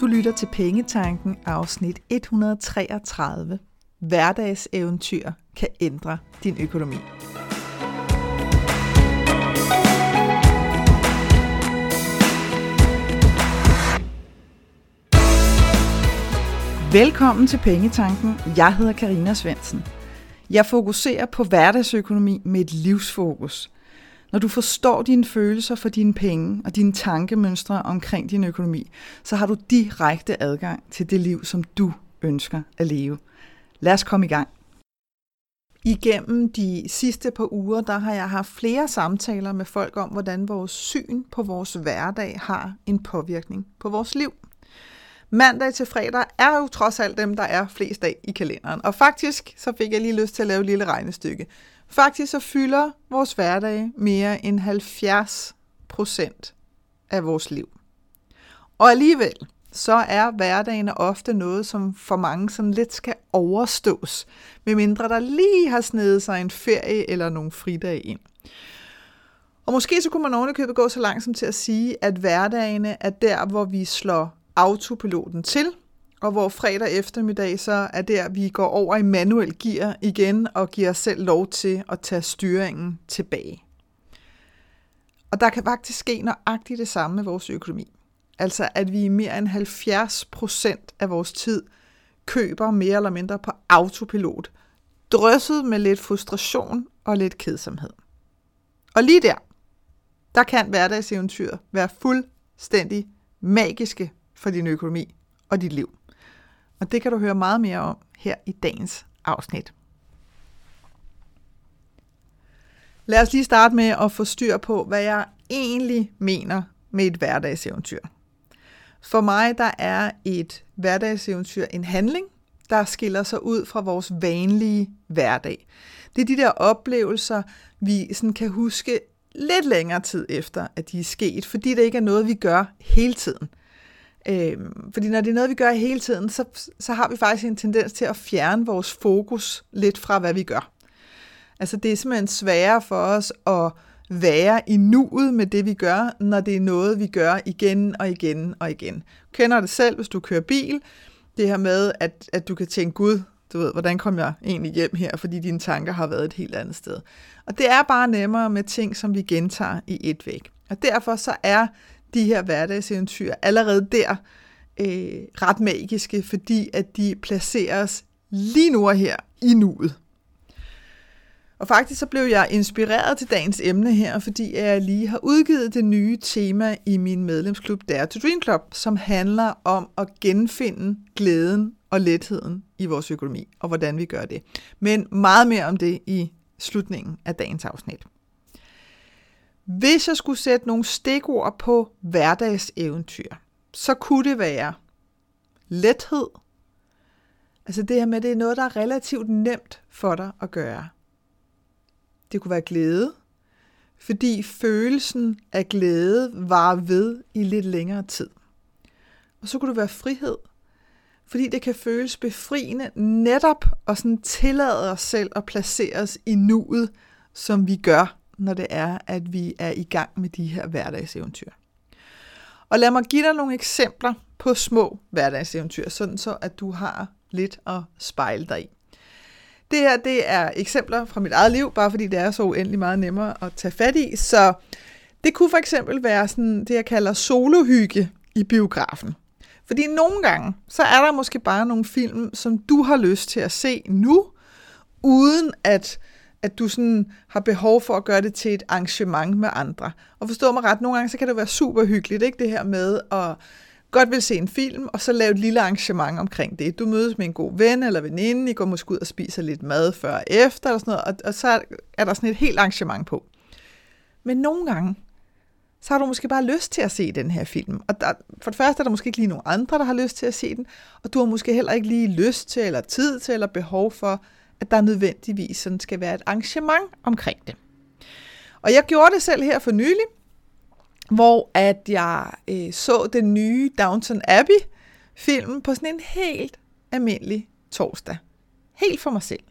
Du lytter til Pengetanken afsnit 133. Hverdagseventyr kan ændre din økonomi. Velkommen til Pengetanken. Jeg hedder Karina Svensen. Jeg fokuserer på hverdagsøkonomi med et livsfokus – når du forstår dine følelser for dine penge og dine tankemønstre omkring din økonomi, så har du direkte adgang til det liv, som du ønsker at leve. Lad os komme i gang. Igennem de sidste par uger, der har jeg haft flere samtaler med folk om, hvordan vores syn på vores hverdag har en påvirkning på vores liv. Mandag til fredag er jo trods alt dem, der er flest af i kalenderen. Og faktisk så fik jeg lige lyst til at lave et lille regnestykke. Faktisk så fylder vores hverdag mere end 70 procent af vores liv. Og alligevel, så er hverdagen ofte noget, som for mange sådan lidt skal overstås, medmindre der lige har snedet sig en ferie eller nogle fridage ind. Og måske så kunne man ovenikøbet gå så langt som til at sige, at hverdagene er der, hvor vi slår autopiloten til, og hvor fredag eftermiddag så er der, vi går over i manuel gear igen og giver os selv lov til at tage styringen tilbage. Og der kan faktisk ske nøjagtigt det samme med vores økonomi. Altså at vi i mere end 70 procent af vores tid køber mere eller mindre på autopilot, drysset med lidt frustration og lidt kedsomhed. Og lige der, der kan hverdagseventyr være fuldstændig magiske for din økonomi og dit liv. Og det kan du høre meget mere om her i dagens afsnit. Lad os lige starte med at få styr på, hvad jeg egentlig mener med et hverdagseventyr. For mig der er et hverdagseventyr en handling, der skiller sig ud fra vores vanlige hverdag. Det er de der oplevelser, vi sådan kan huske lidt længere tid efter, at de er sket, fordi det ikke er noget, vi gør hele tiden. Øh, fordi når det er noget, vi gør hele tiden, så, så har vi faktisk en tendens til at fjerne vores fokus lidt fra, hvad vi gør. Altså det er simpelthen sværere for os at være i nuet med det, vi gør, når det er noget, vi gør igen og igen og igen. Du kender det selv, hvis du kører bil. Det her med, at, at du kan tænke, Gud, du ved, hvordan kom jeg egentlig hjem her, fordi dine tanker har været et helt andet sted. Og det er bare nemmere med ting, som vi gentager i et væk. Og derfor så er de her hverdagseventyr allerede der øh, ret magiske, fordi at de placeres lige nu og her i nuet. Og faktisk så blev jeg inspireret til dagens emne her, fordi jeg lige har udgivet det nye tema i min medlemsklub Dare to Dream Club, som handler om at genfinde glæden og letheden i vores økonomi, og hvordan vi gør det. Men meget mere om det i slutningen af dagens afsnit. Hvis jeg skulle sætte nogle stikord på hverdagseventyr, så kunne det være lethed. Altså det her med, at det er noget, der er relativt nemt for dig at gøre. Det kunne være glæde, fordi følelsen af glæde var ved i lidt længere tid. Og så kunne det være frihed, fordi det kan føles befriende netop at sådan tillade os selv at placere os i nuet, som vi gør når det er, at vi er i gang med de her hverdagseventyr. Og lad mig give dig nogle eksempler på små hverdagseventyr, sådan så at du har lidt at spejle dig i. Det her det er eksempler fra mit eget liv, bare fordi det er så uendelig meget nemmere at tage fat i. Så det kunne for eksempel være sådan det, jeg kalder solohygge i biografen. Fordi nogle gange, så er der måske bare nogle film, som du har lyst til at se nu, uden at at du sådan har behov for at gøre det til et arrangement med andre. Og forstå mig ret, nogle gange så kan det være super hyggeligt, ikke det her med at godt vil se en film, og så lave et lille arrangement omkring det. Du mødes med en god ven eller veninde, I går måske ud og spiser lidt mad før og efter, eller sådan noget, og, og så er der sådan et helt arrangement på. Men nogle gange, så har du måske bare lyst til at se den her film. Og der, for det første er der måske ikke lige nogen andre, der har lyst til at se den, og du har måske heller ikke lige lyst til, eller tid til, eller behov for at der nødvendigvis sådan skal være et arrangement omkring det. Og jeg gjorde det selv her for nylig, hvor at jeg øh, så den nye Downton Abbey film på sådan en helt almindelig torsdag. Helt for mig selv.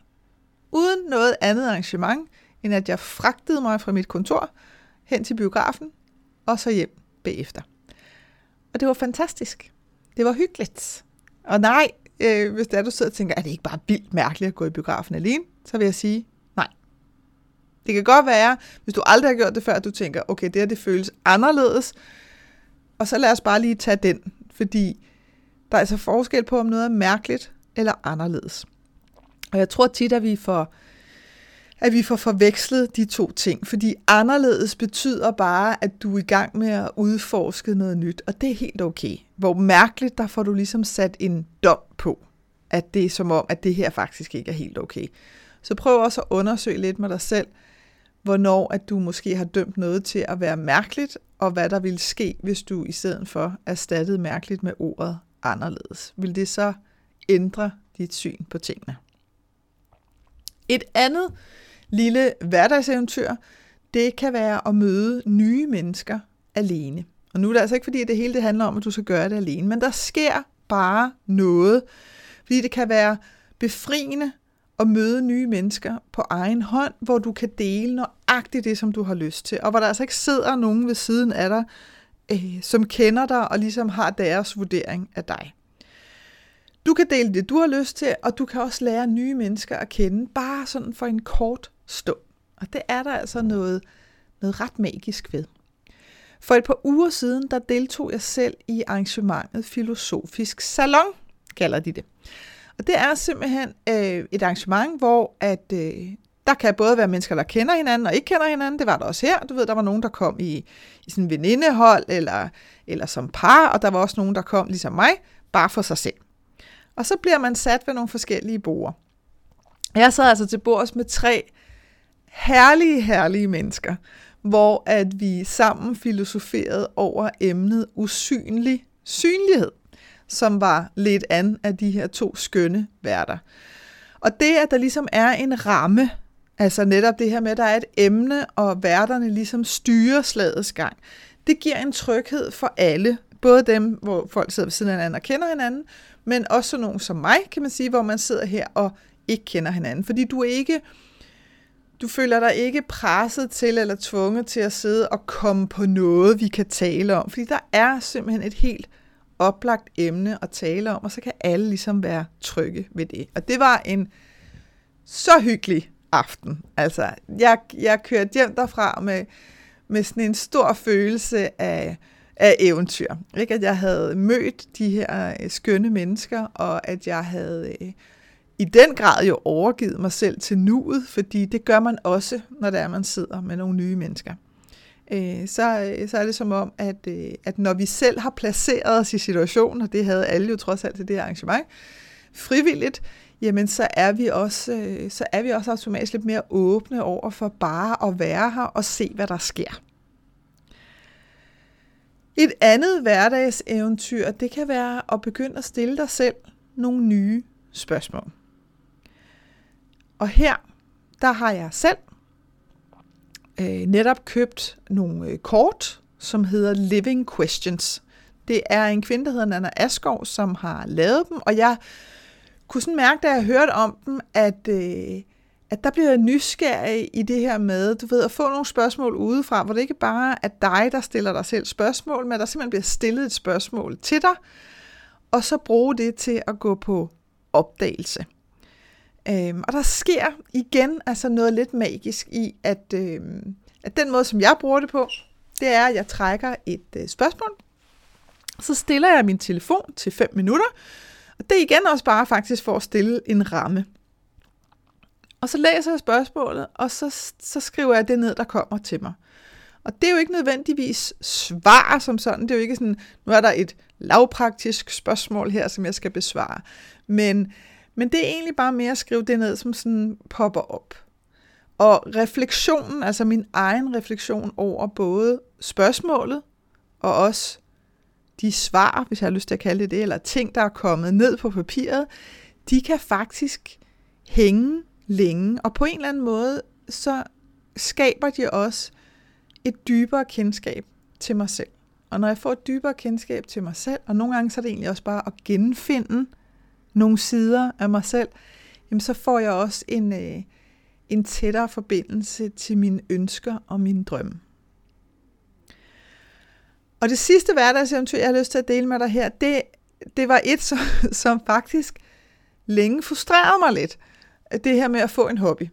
Uden noget andet arrangement, end at jeg fragtede mig fra mit kontor hen til biografen, og så hjem bagefter. Og det var fantastisk. Det var hyggeligt. Og nej, øh, hvis det er, du sidder og tænker, er det ikke bare vildt mærkeligt at gå i biografen alene? Så vil jeg sige, nej. Det kan godt være, hvis du aldrig har gjort det før, at du tænker, okay, det her det føles anderledes. Og så lad os bare lige tage den, fordi der er altså forskel på, om noget er mærkeligt eller anderledes. Og jeg tror tit, at vi får at vi får forvekslet de to ting, fordi anderledes betyder bare, at du er i gang med at udforske noget nyt, og det er helt okay. Hvor mærkeligt, der får du ligesom sat en dom på, at det er som om, at det her faktisk ikke er helt okay. Så prøv også at undersøge lidt med dig selv, hvornår at du måske har dømt noget til at være mærkeligt, og hvad der ville ske, hvis du i stedet for erstattede mærkeligt med ordet anderledes. Vil det så ændre dit syn på tingene? Et andet lille hverdagseventyr, det kan være at møde nye mennesker alene. Og nu er det altså ikke fordi, at det hele det handler om, at du skal gøre det alene, men der sker bare noget, fordi det kan være befriende at møde nye mennesker på egen hånd, hvor du kan dele nøjagtigt det, som du har lyst til, og hvor der altså ikke sidder nogen ved siden af dig, øh, som kender dig og ligesom har deres vurdering af dig. Du kan dele det, du har lyst til, og du kan også lære nye mennesker at kende, bare sådan for en kort stund. Og det er der altså noget, noget ret magisk ved. For et par uger siden, der deltog jeg selv i arrangementet Filosofisk Salon, kalder de det. Og det er simpelthen øh, et arrangement, hvor at, øh, der kan både være mennesker, der kender hinanden og ikke kender hinanden. Det var der også her. Du ved, der var nogen, der kom i, i sådan en venindehold eller, eller som par, og der var også nogen, der kom ligesom mig, bare for sig selv. Og så bliver man sat ved nogle forskellige borde. Jeg sad altså til bords med tre herlige, herlige mennesker, hvor at vi sammen filosoferede over emnet usynlig synlighed, som var lidt an af de her to skønne værter. Og det, at der ligesom er en ramme, altså netop det her med, at der er et emne, og værterne ligesom styrer slagets gang, det giver en tryghed for alle, både dem, hvor folk sidder ved siden af hinanden og kender hinanden, men også nogen som mig, kan man sige, hvor man sidder her og ikke kender hinanden. Fordi du er ikke, du føler dig ikke presset til eller tvunget til at sidde og komme på noget, vi kan tale om. Fordi der er simpelthen et helt oplagt emne at tale om, og så kan alle ligesom være trygge ved det. Og det var en så hyggelig aften. Altså, jeg, jeg kørte hjem derfra med, med sådan en stor følelse af, af eventyr. Ikke? At jeg havde mødt de her øh, skønne mennesker, og at jeg havde øh, i den grad jo overgivet mig selv til nuet, fordi det gør man også, når der er, man sidder med nogle nye mennesker. Øh, så, øh, så er det som om, at, øh, at når vi selv har placeret os i situationen, og det havde alle jo trods alt til det her arrangement, frivilligt, jamen så er vi også, øh, så er vi også automatisk lidt mere åbne over for bare at være her og se, hvad der sker. Et andet hverdagseventyr, det kan være at begynde at stille dig selv nogle nye spørgsmål. Og her, der har jeg selv øh, netop købt nogle øh, kort, som hedder Living Questions. Det er en kvinde, der hedder Nana Askov, som har lavet dem, og jeg kunne sådan mærke, da jeg hørte om dem, at, øh, at der bliver nysgerrig i det her med, du ved, at få nogle spørgsmål udefra, hvor det ikke bare er dig, der stiller dig selv spørgsmål, men der simpelthen bliver stillet et spørgsmål til dig, og så bruge det til at gå på opdagelse. Øhm, og der sker igen altså noget lidt magisk i, at, øhm, at den måde, som jeg bruger det på, det er, at jeg trækker et øh, spørgsmål, så stiller jeg min telefon til 5 minutter, og det er igen også bare faktisk for at stille en ramme. Og så læser jeg spørgsmålet, og så, så skriver jeg det ned, der kommer til mig. Og det er jo ikke nødvendigvis svar som sådan. Det er jo ikke sådan, nu er der et lavpraktisk spørgsmål her, som jeg skal besvare. Men, men det er egentlig bare mere at skrive det ned, som sådan popper op. Og refleksionen, altså min egen refleksion over både spørgsmålet og også de svar, hvis jeg har lyst til at kalde det det, eller ting, der er kommet ned på papiret, de kan faktisk hænge længe. Og på en eller anden måde, så skaber de også et dybere kendskab til mig selv. Og når jeg får et dybere kendskab til mig selv, og nogle gange så er det egentlig også bare at genfinde nogle sider af mig selv, jamen så får jeg også en, øh, en tættere forbindelse til mine ønsker og mine drømme. Og det sidste hverdagseventyr, jeg har lyst til at dele med dig her, det, det var et, som, som faktisk længe frustrerede mig lidt. Det her med at få en hobby.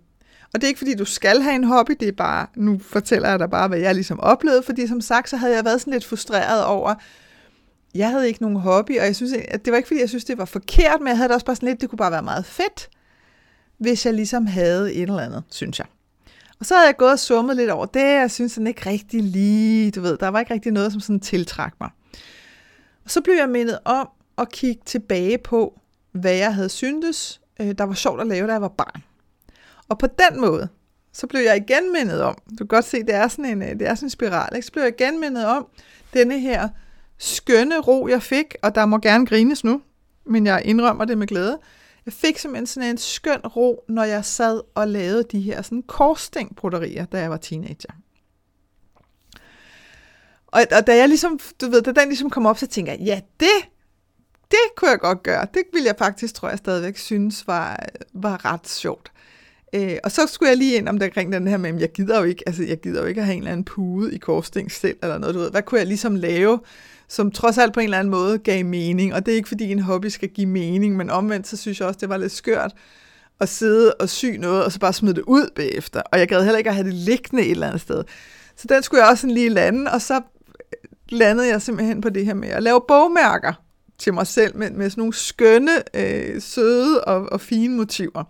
Og det er ikke, fordi du skal have en hobby, det er bare, nu fortæller jeg dig bare, hvad jeg ligesom oplevede, fordi som sagt, så havde jeg været sådan lidt frustreret over, jeg havde ikke nogen hobby, og jeg synes, at det var ikke, fordi jeg synes, det var forkert, men jeg havde det også bare sådan lidt, det kunne bare være meget fedt, hvis jeg ligesom havde et eller andet, synes jeg. Og så havde jeg gået og summet lidt over det, jeg synes sådan ikke rigtig lige, du ved, der var ikke rigtig noget, som sådan tiltrak mig. Og så blev jeg mindet om at kigge tilbage på, hvad jeg havde syntes, øh, der var sjovt at lave, da jeg var barn. Og på den måde, så blev jeg igen mindet om, du kan godt se, det er sådan en, øh, det er sådan en spiral, ikke? så blev jeg igen mindet om denne her skønne ro, jeg fik, og der må gerne grines nu, men jeg indrømmer det med glæde. Jeg fik simpelthen sådan en skøn ro, når jeg sad og lavede de her sådan korsstængbroderier, da jeg var teenager. Og, og da jeg ligesom, du ved, da den ligesom kom op, så tænker jeg, ja, det, det kunne jeg godt gøre. Det ville jeg faktisk, tror jeg, stadigvæk synes var, var ret sjovt. Øh, og så skulle jeg lige ind om det omkring den her med, at jeg gider jo ikke, altså jeg gider jo ikke at have en eller anden pude i korsting selv, eller noget, du ved. Hvad kunne jeg ligesom lave, som trods alt på en eller anden måde gav mening? Og det er ikke, fordi en hobby skal give mening, men omvendt, så synes jeg også, det var lidt skørt at sidde og sy noget, og så bare smide det ud bagefter. Og jeg gad heller ikke at have det liggende et eller andet sted. Så den skulle jeg også sådan lige lande, og så øh, landede jeg simpelthen på det her med at lave bogmærker til mig selv med, med sådan nogle skønne, øh, søde og, og fine motiver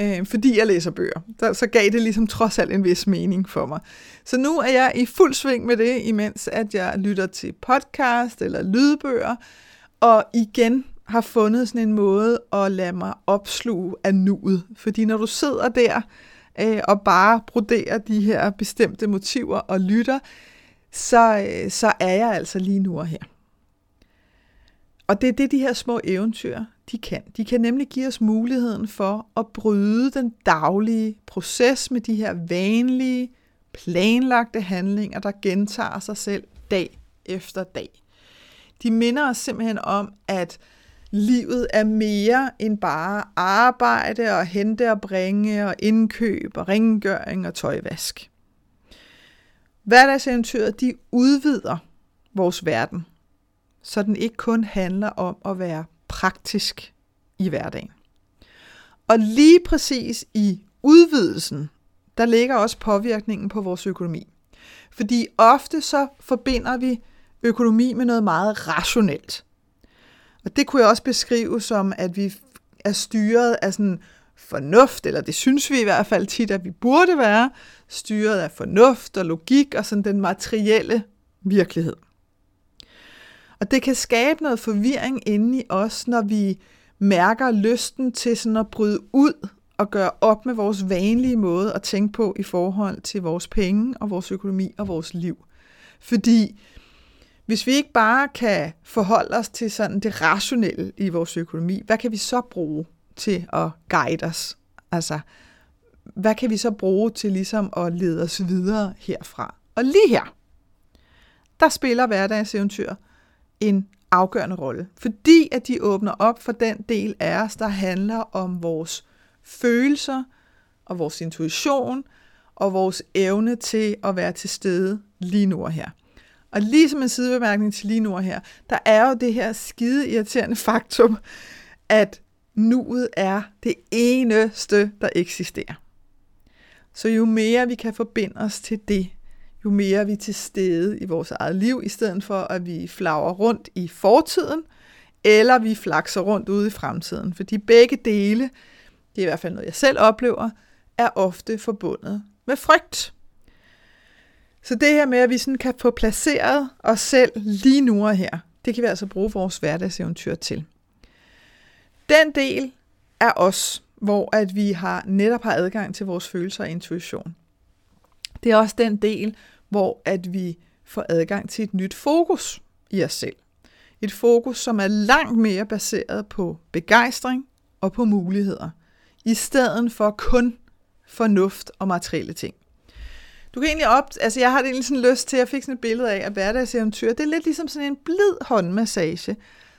øh, fordi jeg læser bøger. Så, så gav det ligesom trods alt en vis mening for mig. Så nu er jeg i fuld sving med det, imens at jeg lytter til podcast eller lydbøger, og igen har fundet sådan en måde at lade mig opsluge af nuet. Fordi når du sidder der øh, og bare broderer de her bestemte motiver og lytter, så, øh, så er jeg altså lige nu og her. Og det er det, de her små eventyr, de kan. De kan nemlig give os muligheden for at bryde den daglige proces med de her vanlige, planlagte handlinger, der gentager sig selv dag efter dag. De minder os simpelthen om, at livet er mere end bare arbejde og hente og bringe og indkøb og rengøring og tøjvask. Hverdagseventyret, de udvider vores verden, så den ikke kun handler om at være praktisk i hverdagen. Og lige præcis i udvidelsen, der ligger også påvirkningen på vores økonomi. Fordi ofte så forbinder vi økonomi med noget meget rationelt. Og det kunne jeg også beskrive som, at vi er styret af sådan fornuft, eller det synes vi i hvert fald tit, at vi burde være, styret af fornuft og logik og sådan den materielle virkelighed. Og det kan skabe noget forvirring inde i os, når vi mærker lysten til sådan at bryde ud og gøre op med vores vanlige måde at tænke på i forhold til vores penge og vores økonomi og vores liv. Fordi hvis vi ikke bare kan forholde os til sådan det rationelle i vores økonomi, hvad kan vi så bruge til at guide os? Altså, hvad kan vi så bruge til ligesom at lede os videre herfra? Og lige her, der spiller hverdagseventyr en afgørende rolle, fordi at de åbner op for den del af os, der handler om vores følelser og vores intuition og vores evne til at være til stede lige nu og her. Og lige som en sidebemærkning til lige nu og her, der er jo det her skide irriterende faktum, at nuet er det eneste, der eksisterer. Så jo mere vi kan forbinde os til det, jo mere vi er til stede i vores eget liv, i stedet for at vi flager rundt i fortiden, eller vi flakser rundt ude i fremtiden. Fordi begge dele, det er i hvert fald noget, jeg selv oplever, er ofte forbundet med frygt. Så det her med, at vi sådan kan få placeret os selv lige nu og her, det kan vi altså bruge vores hverdagseventyr til. Den del er os, hvor at vi har netop har adgang til vores følelser og intuition. Det er også den del, hvor at vi får adgang til et nyt fokus i os selv. Et fokus, som er langt mere baseret på begejstring og på muligheder, i stedet for kun fornuft og materielle ting. Du kan egentlig op, altså jeg har egentlig sådan lyst til, at jeg fik sådan et billede af, at hverdagseventyr, det er lidt ligesom sådan en blid håndmassage,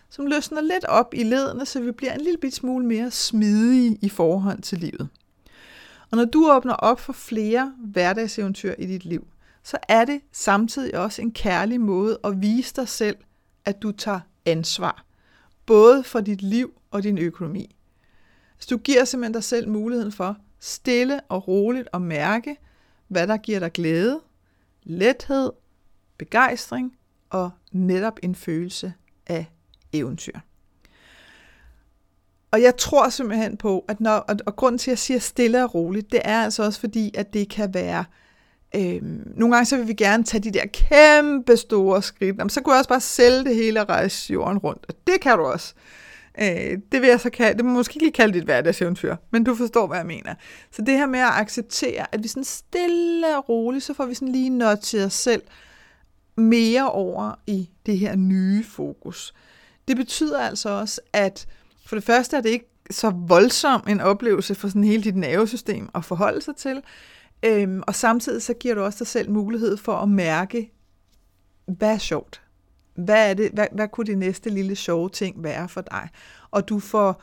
som løsner lidt op i ledene, så vi bliver en lille bit smule mere smidige i forhold til livet. Og når du åbner op for flere hverdagseventyr i dit liv, så er det samtidig også en kærlig måde at vise dig selv, at du tager ansvar. både for dit liv og din økonomi. Så du giver simpelthen dig selv muligheden for stille og roligt at mærke, hvad der giver dig glæde, lethed, begejstring og netop en følelse af eventyr. Og jeg tror simpelthen på, at når, og, og grunden til, at jeg siger stille og roligt, det er altså også fordi, at det kan være, øh, nogle gange så vil vi gerne tage de der kæmpe store skridt, Jamen, så kunne jeg også bare sælge det hele og rejse jorden rundt, og det kan du også. Øh, det vil jeg så kalde, det må måske ikke lige kalde dit hverdagseventyr, men du forstår, hvad jeg mener. Så det her med at acceptere, at vi sådan stille og roligt, så får vi sådan lige nødt til os selv mere over i det her nye fokus. Det betyder altså også, at for det første er det ikke så voldsom en oplevelse for sådan hele dit nervesystem at forholde sig til, øhm, og samtidig så giver du også dig selv mulighed for at mærke, hvad er sjovt? Hvad, er det, hvad, hvad kunne det næste lille sjove ting være for dig? Og du får,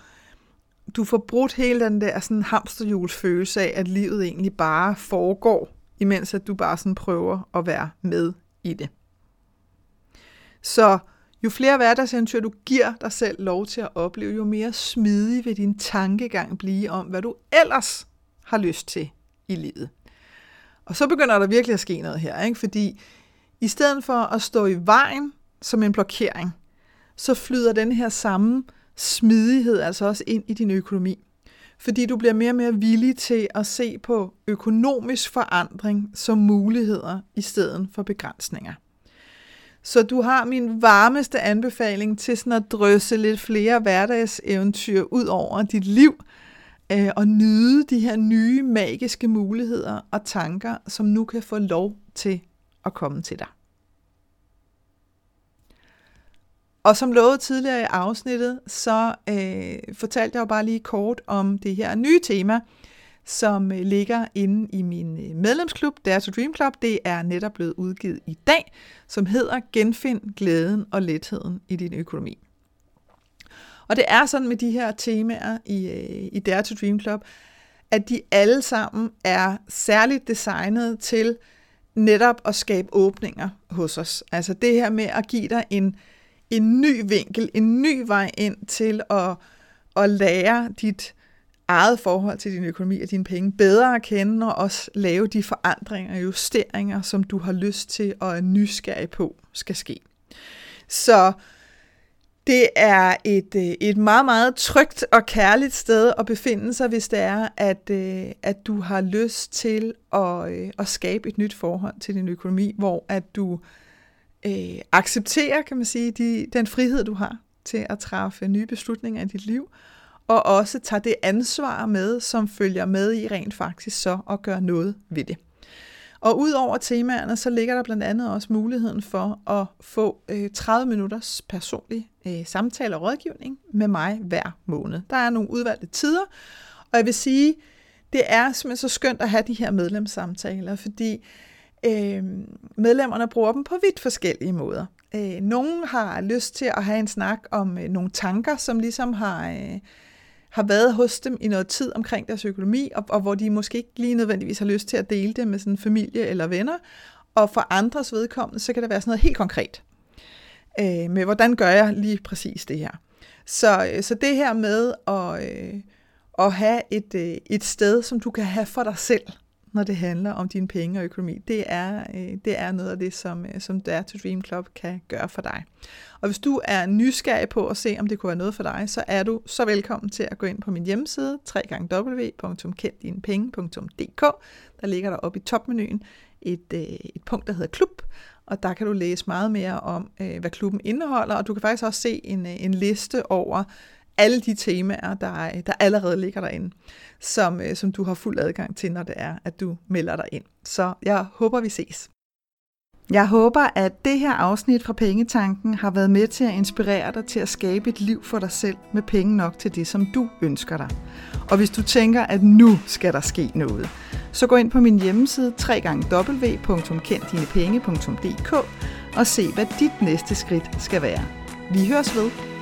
du får brudt hele den der sådan hamsterhjulsfølelse af, at livet egentlig bare foregår, imens at du bare sådan prøver at være med i det. Så jo flere hverdagseventyr du giver dig selv lov til at opleve, jo mere smidig vil din tankegang blive om, hvad du ellers har lyst til i livet. Og så begynder der virkelig at ske noget her, ikke? fordi i stedet for at stå i vejen som en blokering, så flyder den her samme smidighed altså også ind i din økonomi. Fordi du bliver mere og mere villig til at se på økonomisk forandring som muligheder i stedet for begrænsninger. Så du har min varmeste anbefaling til sådan at drøse lidt flere hverdagseventyr ud over dit liv, øh, og nyde de her nye magiske muligheder og tanker, som nu kan få lov til at komme til dig. Og som lovet tidligere i afsnittet, så øh, fortalte jeg jo bare lige kort om det her nye tema, som øh, ligger inde i min øh, medlemsklub, Dare to Dream Club. Det er netop blevet udgivet i dag, som hedder Genfind glæden og letheden i din økonomi. Og det er sådan med de her temaer i, øh, i Dare to Dream Club, at de alle sammen er særligt designet til netop at skabe åbninger hos os. Altså det her med at give dig en, en ny vinkel, en ny vej ind til at, at lære dit eget forhold til din økonomi og dine penge bedre at kende, og også lave de forandringer og justeringer, som du har lyst til og er nysgerrig på, skal ske. Så det er et, øh, et meget, meget trygt og kærligt sted at befinde sig, hvis det er, at, øh, at du har lyst til at, øh, at skabe et nyt forhold til din økonomi, hvor at du øh, accepterer, kan man sige, de, den frihed, du har til at træffe nye beslutninger i dit liv, og også tager det ansvar med, som følger med i rent faktisk så at gøre noget ved det. Og ud over temaerne, så ligger der blandt andet også muligheden for at få øh, 30 minutters personlig øh, samtale og rådgivning med mig hver måned. Der er nogle udvalgte tider, og jeg vil sige, det er simpelthen så skønt at have de her medlemssamtaler, fordi øh, medlemmerne bruger dem på vidt forskellige måder. Øh, nogle har lyst til at have en snak om øh, nogle tanker, som ligesom har... Øh, har været hos dem i noget tid omkring deres økonomi, og, og hvor de måske ikke lige nødvendigvis har lyst til at dele det med sådan familie eller venner. Og for andres vedkommende, så kan det være sådan noget helt konkret. Øh, med hvordan gør jeg lige præcis det her. Så, øh, så det her med at, øh, at have et, øh, et sted, som du kan have for dig selv, når det handler om dine penge og økonomi, det er, øh, det er noget af det, som, øh, som Dare to Dream Club kan gøre for dig. Og hvis du er nysgerrig på at se, om det kunne være noget for dig, så er du så velkommen til at gå ind på min hjemmeside, www.kenddinepenge.dk. Der ligger der oppe i topmenuen et, øh, et punkt, der hedder klub, og der kan du læse meget mere om, øh, hvad klubben indeholder, og du kan faktisk også se en, øh, en liste over alle de temaer, der, der allerede ligger derinde, som, øh, som du har fuld adgang til, når det er, at du melder dig ind. Så jeg håber, vi ses. Jeg håber, at det her afsnit fra Pengetanken har været med til at inspirere dig til at skabe et liv for dig selv med penge nok til det, som du ønsker dig. Og hvis du tænker, at nu skal der ske noget, så gå ind på min hjemmeside www.kenddinepenge.dk og se, hvad dit næste skridt skal være. Vi høres ved.